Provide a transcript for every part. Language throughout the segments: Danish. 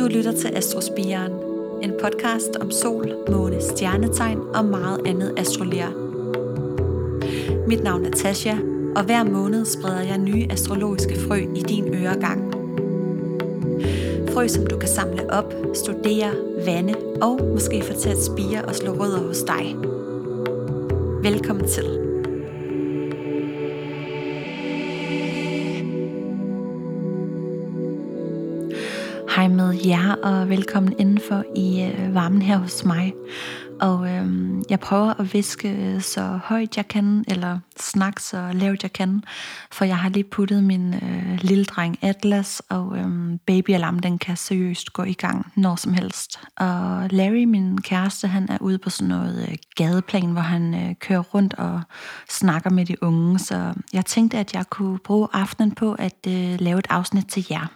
Du lytter til Astrospiren, en podcast om sol, måne, stjernetegn og meget andet astrolier. Mit navn er Tasha, og hver måned spreder jeg nye astrologiske frø i din øregang. Frø, som du kan samle op, studere, vande og måske få til at spire og slå rødder hos dig. Velkommen til. Hej med jer, og velkommen indenfor i øh, varmen her hos mig. Og øh, jeg prøver at viske øh, så højt jeg kan, eller snakke så lavt jeg kan, for jeg har lige puttet min øh, lille dreng Atlas, og øh, babyalarm den kan seriøst gå i gang når som helst. Og Larry, min kæreste, han er ude på sådan noget øh, gadeplan, hvor han øh, kører rundt og snakker med de unge, så jeg tænkte, at jeg kunne bruge aftenen på at øh, lave et afsnit til jer.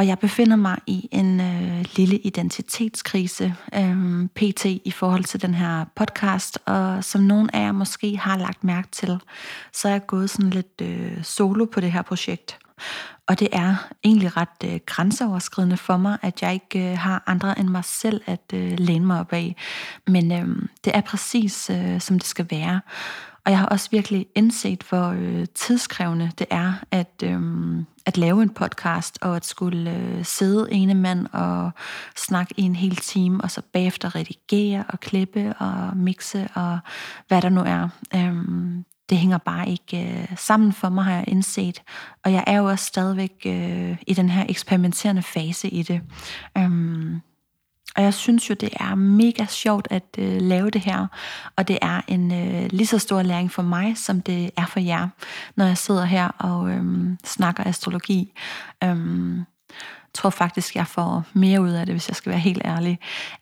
Og jeg befinder mig i en øh, lille identitetskrise, øh, pt. i forhold til den her podcast. Og som nogen af jer måske har lagt mærke til, så er jeg gået sådan lidt øh, solo på det her projekt. Og det er egentlig ret øh, grænseoverskridende for mig, at jeg ikke øh, har andre end mig selv at øh, læne mig op af. Men øh, det er præcis øh, som det skal være. Og jeg har også virkelig indset, hvor øh, tidskrævende det er at, øh, at lave en podcast, og at skulle øh, sidde ene mand og snakke i en hel time, og så bagefter redigere og klippe og mixe og hvad der nu er. Øh, det hænger bare ikke øh, sammen for mig, har jeg indset. Og jeg er jo også stadigvæk øh, i den her eksperimenterende fase i det. Øh, og jeg synes jo, det er mega sjovt at øh, lave det her, og det er en øh, lige så stor læring for mig, som det er for jer, når jeg sidder her og øh, snakker astrologi. Øh, tror faktisk, jeg får mere ud af det, hvis jeg skal være helt ærlig.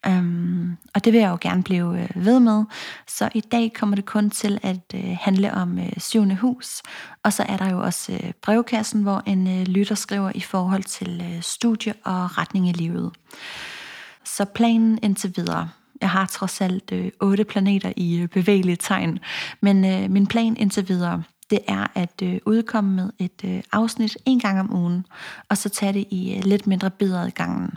Um, og det vil jeg jo gerne blive øh, ved med. Så i dag kommer det kun til at øh, handle om øh, syvende hus. Og så er der jo også øh, brevkassen, hvor en øh, lytter skriver i forhold til øh, studie og retning i livet. Så planen indtil videre, jeg har trods alt øh, otte planeter i øh, bevægelige tegn, men øh, min plan indtil videre, det er at øh, udkomme med et øh, afsnit en gang om ugen, og så tage det i øh, lidt mindre bidder i gangen.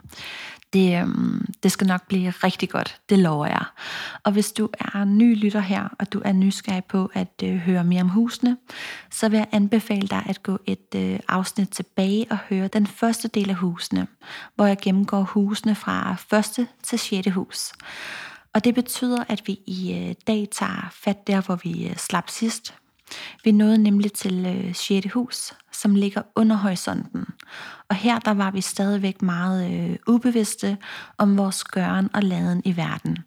Det, øhm, det skal nok blive rigtig godt, det lover jeg. Og hvis du er ny lytter her, og du er nysgerrig på at øh, høre mere om husene, så vil jeg anbefale dig at gå et øh, afsnit tilbage og høre den første del af husene, hvor jeg gennemgår husene fra første til sjette hus. Og det betyder, at vi i øh, dag tager fat der, hvor vi øh, slap sidst, vi nåede nemlig til øh, 6. hus, som ligger under horisonten. Og her der var vi stadigvæk meget øh, ubevidste om vores gøren og laden i verden.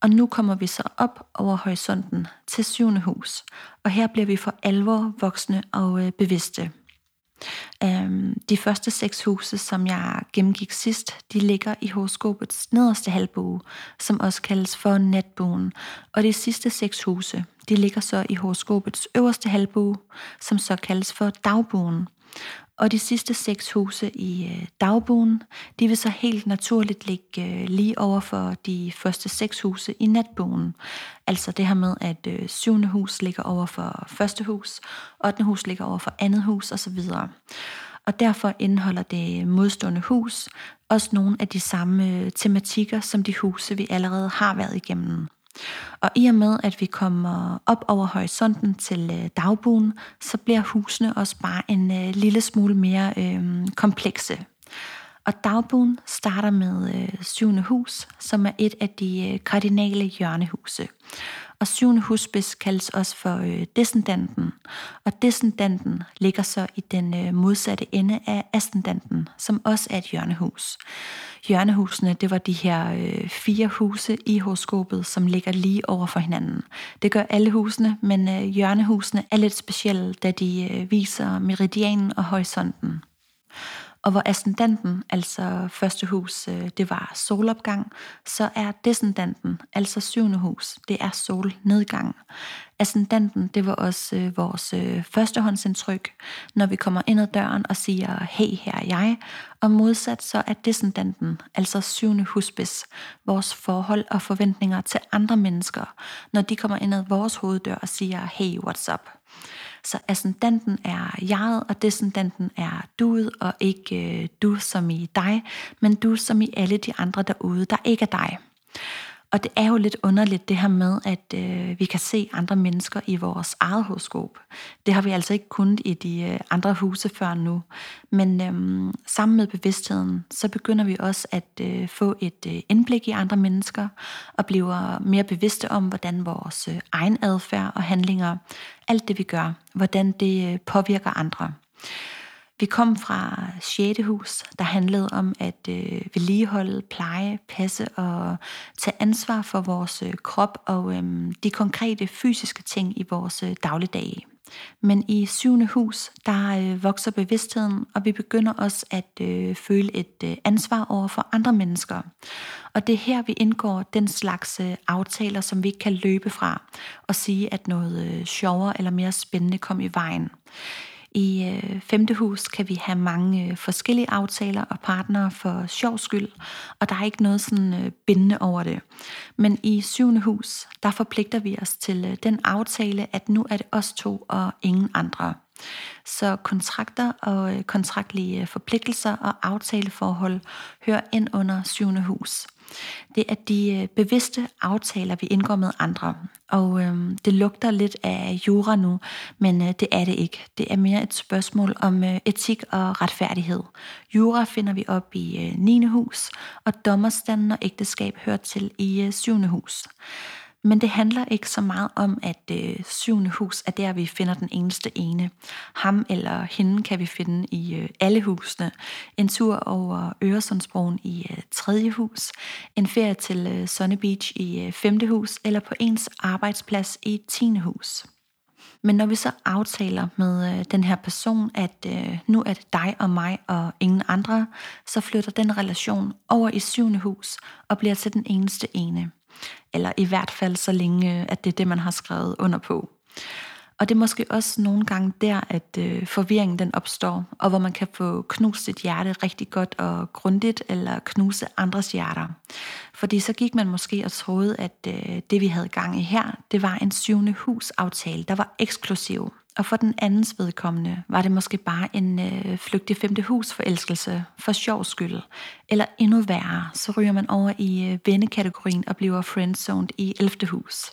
Og nu kommer vi så op over horisonten til syvende hus, og her bliver vi for alvor voksne og øh, bevidste. Øhm, de første seks huse, som jeg gennemgik sidst, de ligger i horoskopets nederste halvbue, som også kaldes for natbuen. Og de sidste seks huse, de ligger så i horoskopets øverste halvbue, som så kaldes for dagbuen. Og de sidste seks huse i øh, dagbuen, de vil så helt naturligt ligge øh, lige over for de første seks huse i natbuen. Altså det her med, at øh, syvende hus ligger over for første hus, ottende hus ligger over for andet hus osv. Og derfor indeholder det modstående hus også nogle af de samme tematikker som de huse, vi allerede har været igennem. Og i og med, at vi kommer op over horisonten til øh, dagbuen, så bliver husene også bare en øh, lille smule mere øh, komplekse. Og dagbuen starter med øh, syvende hus, som er et af de øh, kardinale hjørnehuse. Og syvende husbis kaldes også for øh, descendanten. Og descendanten ligger så i den øh, modsatte ende af ascendanten, som også er et hjørnehus. Hjørnehusene, det var de her øh, fire huse i horoskopet, som ligger lige over for hinanden. Det gør alle husene, men øh, hjørnehusene er lidt specielle, da de øh, viser meridianen og horisonten. Og hvor ascendanten, altså første hus, øh, det var solopgang, så er descendanten, altså syvende hus, det er solnedgang. Ascendanten, det var også øh, vores øh, førstehåndsindtryk, når vi kommer ind ad døren og siger, hey, her er jeg. Og modsat så er descendanten, altså syvende husbis, vores forhold og forventninger til andre mennesker, når de kommer ind ad vores hoveddør og siger, hey, what's up? Så ascendanten er jeget, og descendanten er duet, og ikke øh, du som i dig, men du som i alle de andre derude, der ikke er dig. Og det er jo lidt underligt det her med, at øh, vi kan se andre mennesker i vores eget horoskop. Det har vi altså ikke kunnet i de øh, andre huse før nu. Men øh, sammen med bevidstheden, så begynder vi også at øh, få et øh, indblik i andre mennesker, og bliver mere bevidste om, hvordan vores øh, egen adfærd og handlinger, alt det vi gør, hvordan det øh, påvirker andre. Vi kom fra 6. hus, der handlede om at øh, vedligeholde, pleje, passe og tage ansvar for vores øh, krop og øh, de konkrete fysiske ting i vores øh, dagligdag. Men i syvende hus, der øh, vokser bevidstheden, og vi begynder også at øh, føle et øh, ansvar over for andre mennesker. Og det er her, vi indgår den slags øh, aftaler, som vi ikke kan løbe fra, og sige, at noget øh, sjovere eller mere spændende kom i vejen. I øh, femte hus kan vi have mange øh, forskellige aftaler og partnere for sjov skyld, og der er ikke noget sådan øh, bindende over det. Men i syvende hus, der forpligter vi os til øh, den aftale, at nu er det os to og ingen andre. Så kontrakter og øh, kontraktlige øh, forpligtelser og aftaleforhold hører ind under syvende hus. Det er de øh, bevidste aftaler, vi indgår med andre. Og øh, det lugter lidt af jura nu, men øh, det er det ikke. Det er mere et spørgsmål om øh, etik og retfærdighed. Jura finder vi op i øh, 9. hus, og dommerstanden og ægteskab hører til i øh, 7. hus. Men det handler ikke så meget om, at øh, syvende hus er der, vi finder den eneste ene. Ham eller hende kan vi finde i øh, alle husene. En tur over Øresundsbroen i øh, tredje hus. En ferie til øh, Sunny Beach i øh, femte hus. Eller på ens arbejdsplads i tiende hus. Men når vi så aftaler med øh, den her person, at øh, nu er det dig og mig og ingen andre, så flytter den relation over i syvende hus og bliver til den eneste ene. Eller i hvert fald så længe, øh, at det er det, man har skrevet under på. Og det er måske også nogle gange der, at øh, forvirringen den opstår, og hvor man kan få knust sit hjerte rigtig godt og grundigt, eller knuse andres hjerter. Fordi så gik man måske og troede, at øh, det vi havde gang i her, det var en syvende hus aftale, der var eksklusiv. Og for den andens vedkommende var det måske bare en øh, flygtig femte hus forelskelse for sjov skyld. Eller endnu værre, så ryger man over i øh, vennekategorien og bliver friendzoned i 11. hus.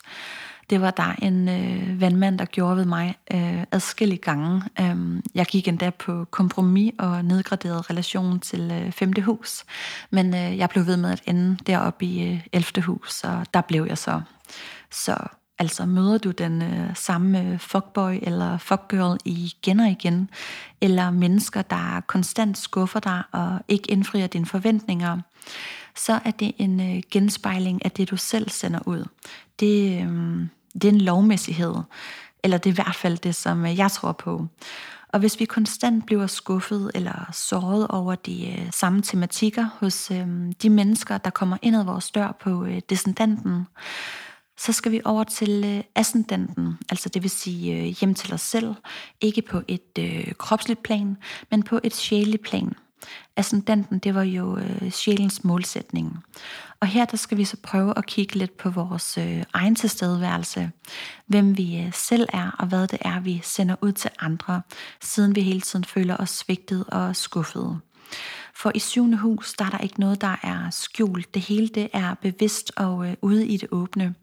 Det var der en øh, vandmand, der gjorde ved mig øh, adskillige gange. Øhm, jeg gik endda på kompromis og nedgraderede relationen til øh, femte hus. Men øh, jeg blev ved med at ende deroppe i øh, 11. hus, og der blev jeg så. Så Altså møder du den øh, samme øh, fuckboy eller fuckgirl igen og igen, eller mennesker, der konstant skuffer dig og ikke indfrier dine forventninger, så er det en øh, genspejling af det, du selv sender ud. Det, øh, det er en lovmæssighed, eller det er i hvert fald det, som øh, jeg tror på. Og hvis vi konstant bliver skuffet eller såret over de øh, samme tematikker hos øh, de mennesker, der kommer ind ad vores dør på øh, descendanten, så skal vi over til øh, ascendanten, altså det vil sige øh, hjem til os selv, ikke på et øh, kropsligt plan, men på et sjæleligt plan. Ascendanten, det var jo øh, sjælens målsætning. Og her der skal vi så prøve at kigge lidt på vores øh, egen tilstedeværelse, hvem vi øh, selv er, og hvad det er, vi sender ud til andre, siden vi hele tiden føler os svigtet og skuffet. For i syvende hus, der er der ikke noget, der er skjult. Det hele det er bevidst og øh, ude i det åbne.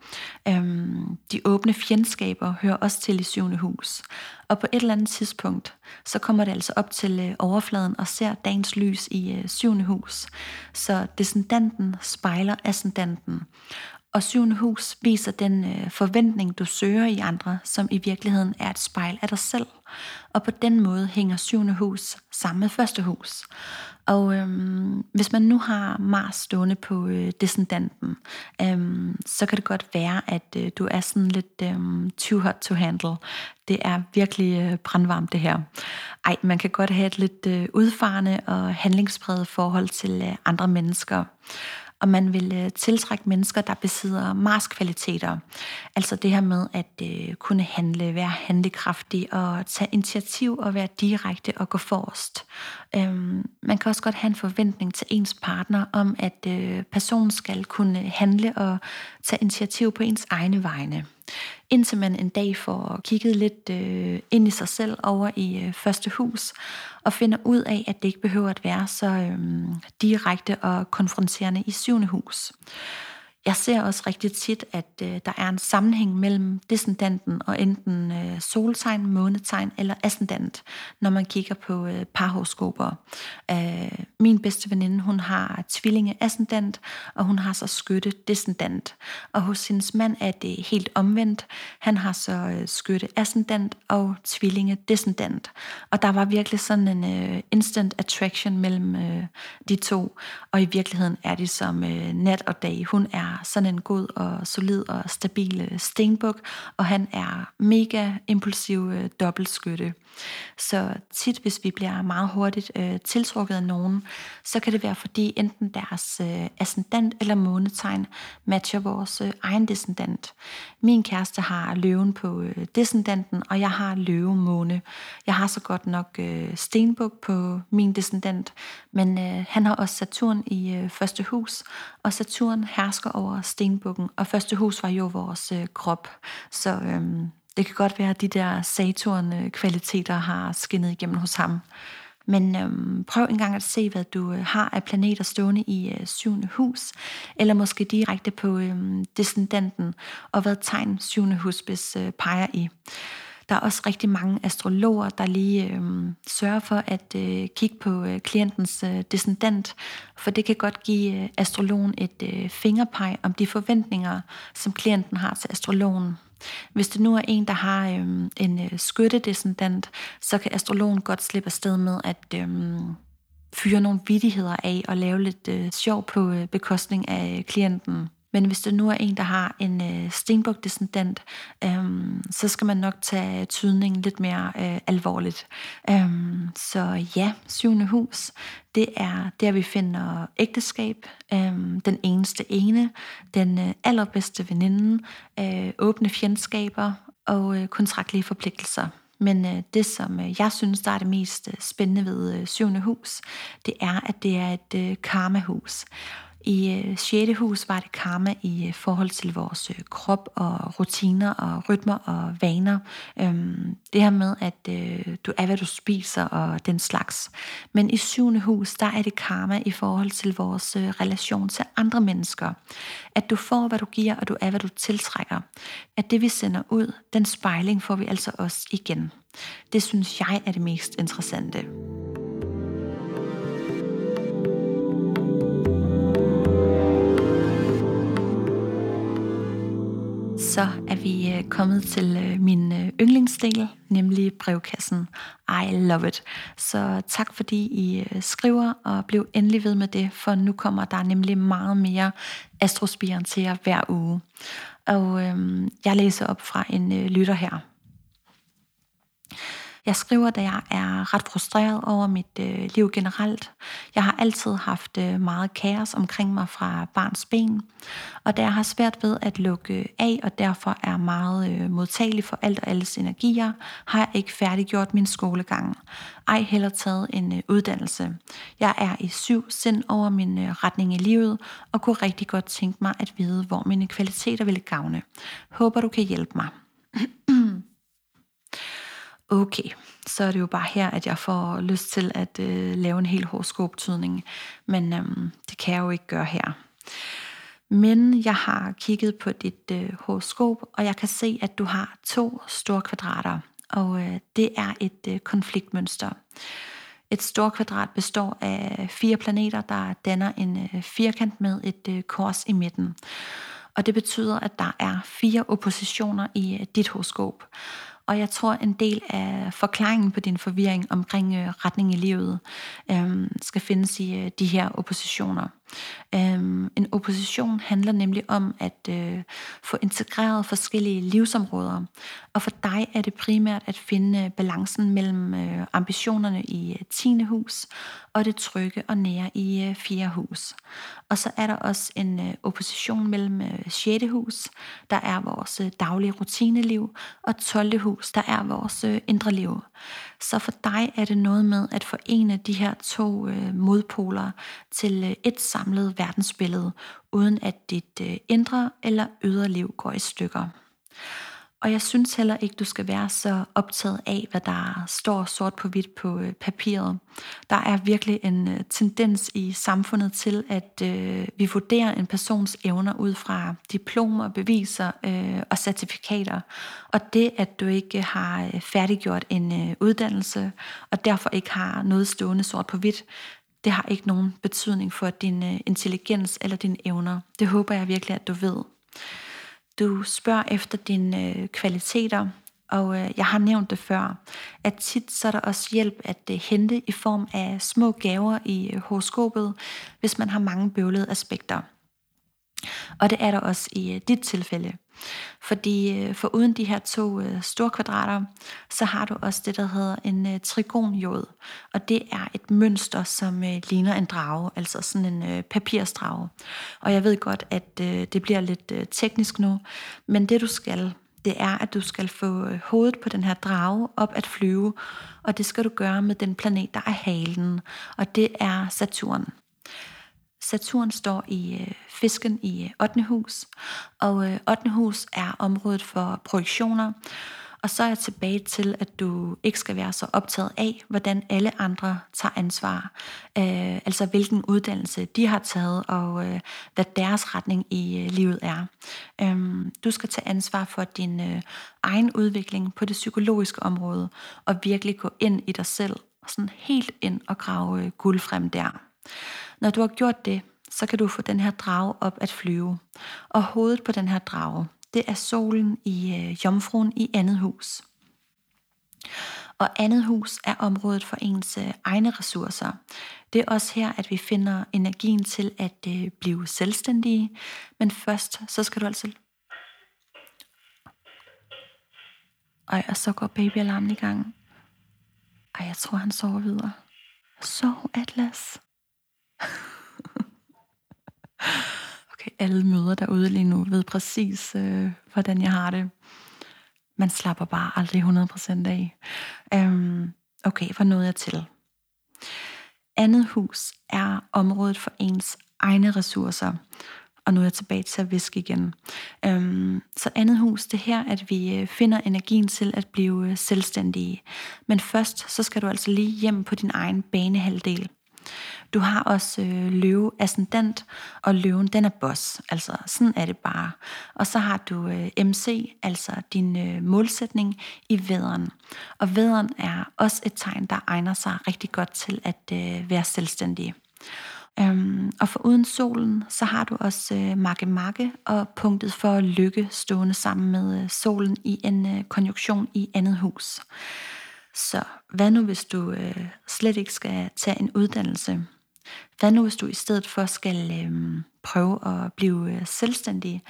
Øhm, de åbne fjendskaber hører også til i syvende hus. Og på et eller andet tidspunkt, så kommer det altså op til øh, overfladen og ser dagens lys i øh, syvende hus. Så descendanten spejler ascendanten. Og syvende hus viser den øh, forventning, du søger i andre, som i virkeligheden er et spejl af dig selv. Og på den måde hænger syvende hus sammen med første hus. Og øhm, hvis man nu har Mars stående på øh, descendanten, øhm, så kan det godt være, at øh, du er sådan lidt øhm, too hot to handle. Det er virkelig øh, brandvarmt det her. Ej, man kan godt have et lidt øh, udfarende og handlingspræget forhold til øh, andre mennesker og man vil øh, tiltrække mennesker, der besidder Mars-kvaliteter. Altså det her med at øh, kunne handle, være handlekraftig og tage initiativ og være direkte og gå forrest. Øhm, man kan også godt have en forventning til ens partner om, at øh, personen skal kunne handle og tage initiativ på ens egne vegne. indtil man en dag får kigget lidt øh, ind i sig selv over i øh, første hus, og finder ud af, at det ikke behøver at være så øh, direkte og konfronterende i syvende hus. Jeg ser også rigtig tit, at øh, der er en sammenhæng mellem descendanten og enten øh, soltegn, månetegn eller ascendant, når man kigger på øh, parhoroskoper. Øh, min bedste veninde, hun har tvillinge ascendant, og hun har så skytte descendant. Og hos hendes mand er det helt omvendt. Han har så øh, skytte ascendant og tvillinge descendant. Og der var virkelig sådan en øh, instant attraction mellem øh, de to. Og i virkeligheden er de som øh, nat og dag. Hun er sådan en god og solid og stabil øh, stenbuk, og han er mega impulsiv øh, dobbeltskytte. Så tit, hvis vi bliver meget hurtigt øh, tiltrukket af nogen, så kan det være fordi enten deres øh, ascendant eller månetegn matcher vores øh, egen descendant. Min kæreste har løven på øh, descendanten, og jeg har løvemåne. Jeg har så godt nok øh, stenbuk på min descendant, men øh, han har også Saturn i øh, første hus, og Saturn hersker over stenbukken, og første hus var jo vores øh, krop. Så øhm, det kan godt være, at de der Saturn-kvaliteter har skinnet igennem hos ham. Men øhm, prøv engang at se, hvad du øh, har af planeter stående i øh, syvende hus, eller måske direkte på øh, descendanten, og hvad tegn syvende hus øh, peger i. Der er også rigtig mange astrologer, der lige øh, sørger for at øh, kigge på øh, klientens øh, descendant, for det kan godt give øh, astrologen et øh, fingerpeg om de forventninger, som klienten har til astrologen. Hvis det nu er en, der har øh, en øh, skyttedescendant, så kan astrologen godt slippe afsted med at øh, fyre nogle vidigheder af og lave lidt øh, sjov på øh, bekostning af øh, klienten. Men hvis det nu er en, der har en øh, stenbuk-descendant, øhm, så skal man nok tage tydningen lidt mere øh, alvorligt. Øhm, så ja, syvende hus, det er der, vi finder ægteskab, øhm, den eneste ene, den øh, allerbedste veninde, øh, åbne fjendskaber og øh, kontraktlige forpligtelser. Men øh, det, som øh, jeg synes, der er det mest øh, spændende ved øh, syvende hus, det er, at det er et øh, karma-hus. I øh, 6. Hus var det karma i øh, forhold til vores øh, krop og rutiner og rytmer og vaner. Øhm, det her med, at du er, hvad du spiser og den slags. Men i 7. hus, der er det karma i forhold til vores relation til andre mennesker. At du får, hvad du giver, og du er, hvad du tiltrækker. At det, vi sender ud, den spejling får vi altså også igen. Det synes jeg er det mest interessante. Så er vi øh, kommet til øh, min øh, yndlingsdel, nemlig brevkassen. I love it. Så tak fordi I skriver, og blev endelig ved med det, for nu kommer der nemlig meget mere astrospiren til jer hver uge. Og øhm, jeg læser op fra en øh, lytter her. Jeg skriver, da jeg er ret frustreret over mit øh, liv generelt. Jeg har altid haft øh, meget kaos omkring mig fra barns ben, og da jeg har svært ved at lukke af, og derfor er meget øh, modtagelig for alt og alles energier, har jeg ikke færdiggjort min skolegang. Ej heller taget en øh, uddannelse. Jeg er i syv sind over min øh, retning i livet, og kunne rigtig godt tænke mig at vide, hvor mine kvaliteter ville gavne. Håber du kan hjælpe mig. okay, så er det jo bare her, at jeg får lyst til at øh, lave en helt horoskoptydning. Men øhm, det kan jeg jo ikke gøre her. Men jeg har kigget på dit øh, horoskop, og jeg kan se, at du har to store kvadrater. Og øh, det er et øh, konfliktmønster. Et stort kvadrat består af fire planeter, der danner en øh, firkant med et øh, kors i midten. Og det betyder, at der er fire oppositioner i øh, dit horoskop. Og jeg tror, en del af forklaringen på din forvirring omkring øh, retning i livet øh, skal findes i øh, de her oppositioner. Øhm, en opposition handler nemlig om at øh, få integreret forskellige livsområder. Og for dig er det primært at finde balancen mellem øh, ambitionerne i øh, 10. hus og det trygge og nære i øh, 4. hus. Og så er der også en øh, opposition mellem øh, 6. hus, der er vores øh, daglige rutineliv, og 12. hus, der er vores øh, indre liv. Så for dig er det noget med at forene de her to øh, modpoler til øh, et samlede verdensbillede, uden at dit øh, indre eller ydre liv går i stykker. Og jeg synes heller ikke, du skal være så optaget af, hvad der står sort på hvidt på øh, papiret. Der er virkelig en øh, tendens i samfundet til, at øh, vi vurderer en persons evner ud fra diplomer, beviser øh, og certifikater. Og det, at du ikke har færdiggjort en øh, uddannelse, og derfor ikke har noget stående sort på hvidt, det har ikke nogen betydning for din øh, intelligens eller dine evner. Det håber jeg virkelig, at du ved. Du spørger efter dine øh, kvaliteter, og øh, jeg har nævnt det før, at tit så er der også hjælp at øh, hente i form af små gaver i øh, horoskopet, hvis man har mange bøvlede aspekter. Og det er der også i øh, dit tilfælde. Fordi øh, for uden de her to øh, store kvadrater, så har du også det, der hedder en trigonjod. Og det er et mønster, som ligner en drage, altså sådan en øh, papirstrage. Og jeg ved godt, at det bliver lidt teknisk nu, men det du skal, det er, at du skal få hovedet på den her drage op at flyve, og det skal du gøre med den planet, der er halen, og det er Saturn. Saturn står i øh, fisken i øh, 8. Hus, og øh, 8. hus er området for projektioner. Og så er jeg tilbage til, at du ikke skal være så optaget af, hvordan alle andre tager ansvar. Øh, altså hvilken uddannelse de har taget, og øh, hvad deres retning i øh, livet er. Øh, du skal tage ansvar for din øh, egen udvikling på det psykologiske område, og virkelig gå ind i dig selv, og sådan helt ind og grave øh, guld frem der. Når du har gjort det, så kan du få den her drage op at flyve. Og hovedet på den her drage, det er solen i øh, jomfruen i andet hus. Og andet hus er området for ens øh, egne ressourcer. Det er også her, at vi finder energien til at øh, blive selvstændige. Men først, så skal du altså... Ej, og så går babyalarmen i gang. Ej, jeg tror, han sover videre. Sov, Atlas. okay, alle møder derude lige nu ved præcis, øh, hvordan jeg har det. Man slapper bare aldrig 100% af. Um, okay, hvor nåede jeg til? Andet hus er området for ens egne ressourcer. Og nu er jeg tilbage til at viske igen. Um, så andet hus, det her, at vi øh, finder energien til at blive øh, selvstændige. Men først, så skal du altså lige hjem på din egen banehalvdel. Du har også øh, løve ascendant, og løven den er boss. Altså sådan er det bare. Og så har du øh, MC, altså din øh, målsætning i væderen. Og væderen er også et tegn, der egner sig rigtig godt til at øh, være selvstændig. Øhm, og for uden solen, så har du også øh, makke makke og punktet for lykke stående sammen med øh, solen i en øh, konjunktion i andet hus. Så hvad nu, hvis du øh, slet ikke skal tage en uddannelse? Hvad nu, hvis du i stedet for skal øh, prøve at blive øh, selvstændig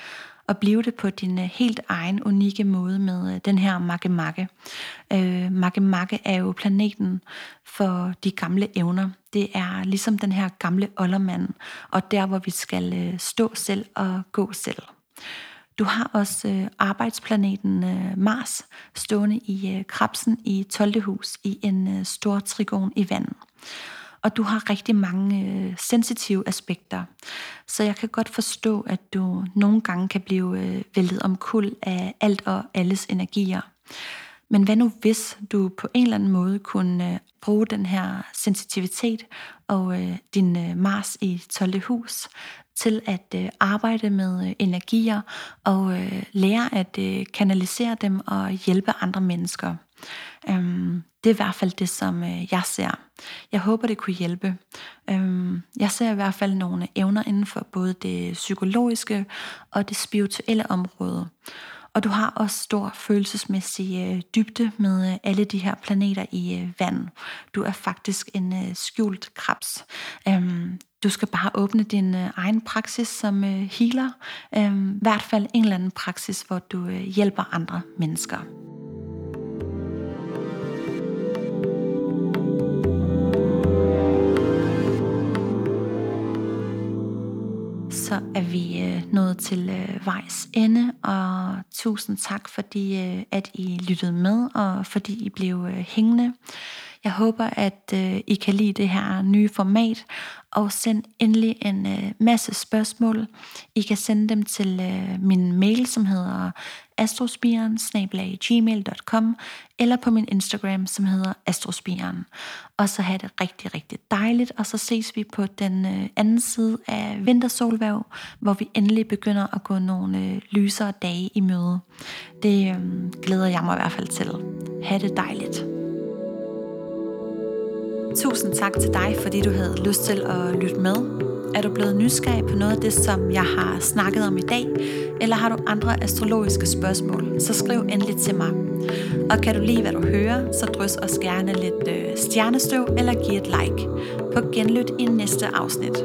og blive det på din øh, helt egen unikke måde med øh, den her makke-makke. Øh, makke-makke er jo planeten for de gamle evner. Det er ligesom den her gamle oldermand, og der hvor vi skal øh, stå selv og gå selv. Du har også øh, arbejdsplaneten øh, Mars stående i øh, krabsen i 12. hus i en øh, stor trigon i vandet. Og du har rigtig mange øh, sensitive aspekter. Så jeg kan godt forstå, at du nogle gange kan blive øh, væltet omkuld af alt og alles energier. Men hvad nu hvis du på en eller anden måde kunne øh, bruge den her sensitivitet og øh, din øh, Mars i 12. hus til at øh, arbejde med øh, energier og øh, lære at øh, kanalisere dem og hjælpe andre mennesker. Øhm, det er i hvert fald det, som øh, jeg ser. Jeg håber, det kunne hjælpe. Øhm, jeg ser i hvert fald nogle evner inden for både det psykologiske og det spirituelle område. Og du har også stor følelsesmæssig øh, dybde med øh, alle de her planeter i øh, vand. Du er faktisk en øh, skjult krebs. Øhm, du skal bare åbne din øh, egen praksis som øh, healer. Øhm, I hvert fald en eller anden praksis, hvor du øh, hjælper andre mennesker. Så er vi øh, nået til øh, vejs ende, og tusind tak, fordi øh, at I lyttede med, og fordi I blev øh, hængende. Jeg håber, at øh, I kan lide det her nye format, og send endelig en øh, masse spørgsmål. I kan sende dem til øh, min mail, som hedder astrospiren gmail.com eller på min Instagram, som hedder astrospiren. Og så have det rigtig, rigtig dejligt, og så ses vi på den øh, anden side af vintersolværv, hvor vi endelig begynder at gå nogle øh, lysere dage i møde. Det øh, glæder jeg mig i hvert fald til. Ha' det dejligt. Tusind tak til dig, fordi du havde lyst til at lytte med. Er du blevet nysgerrig på noget af det, som jeg har snakket om i dag, eller har du andre astrologiske spørgsmål, så skriv endelig til mig. Og kan du lide, hvad du hører, så drys os gerne lidt øh, stjernestøv eller giv et like. På genlyt i næste afsnit.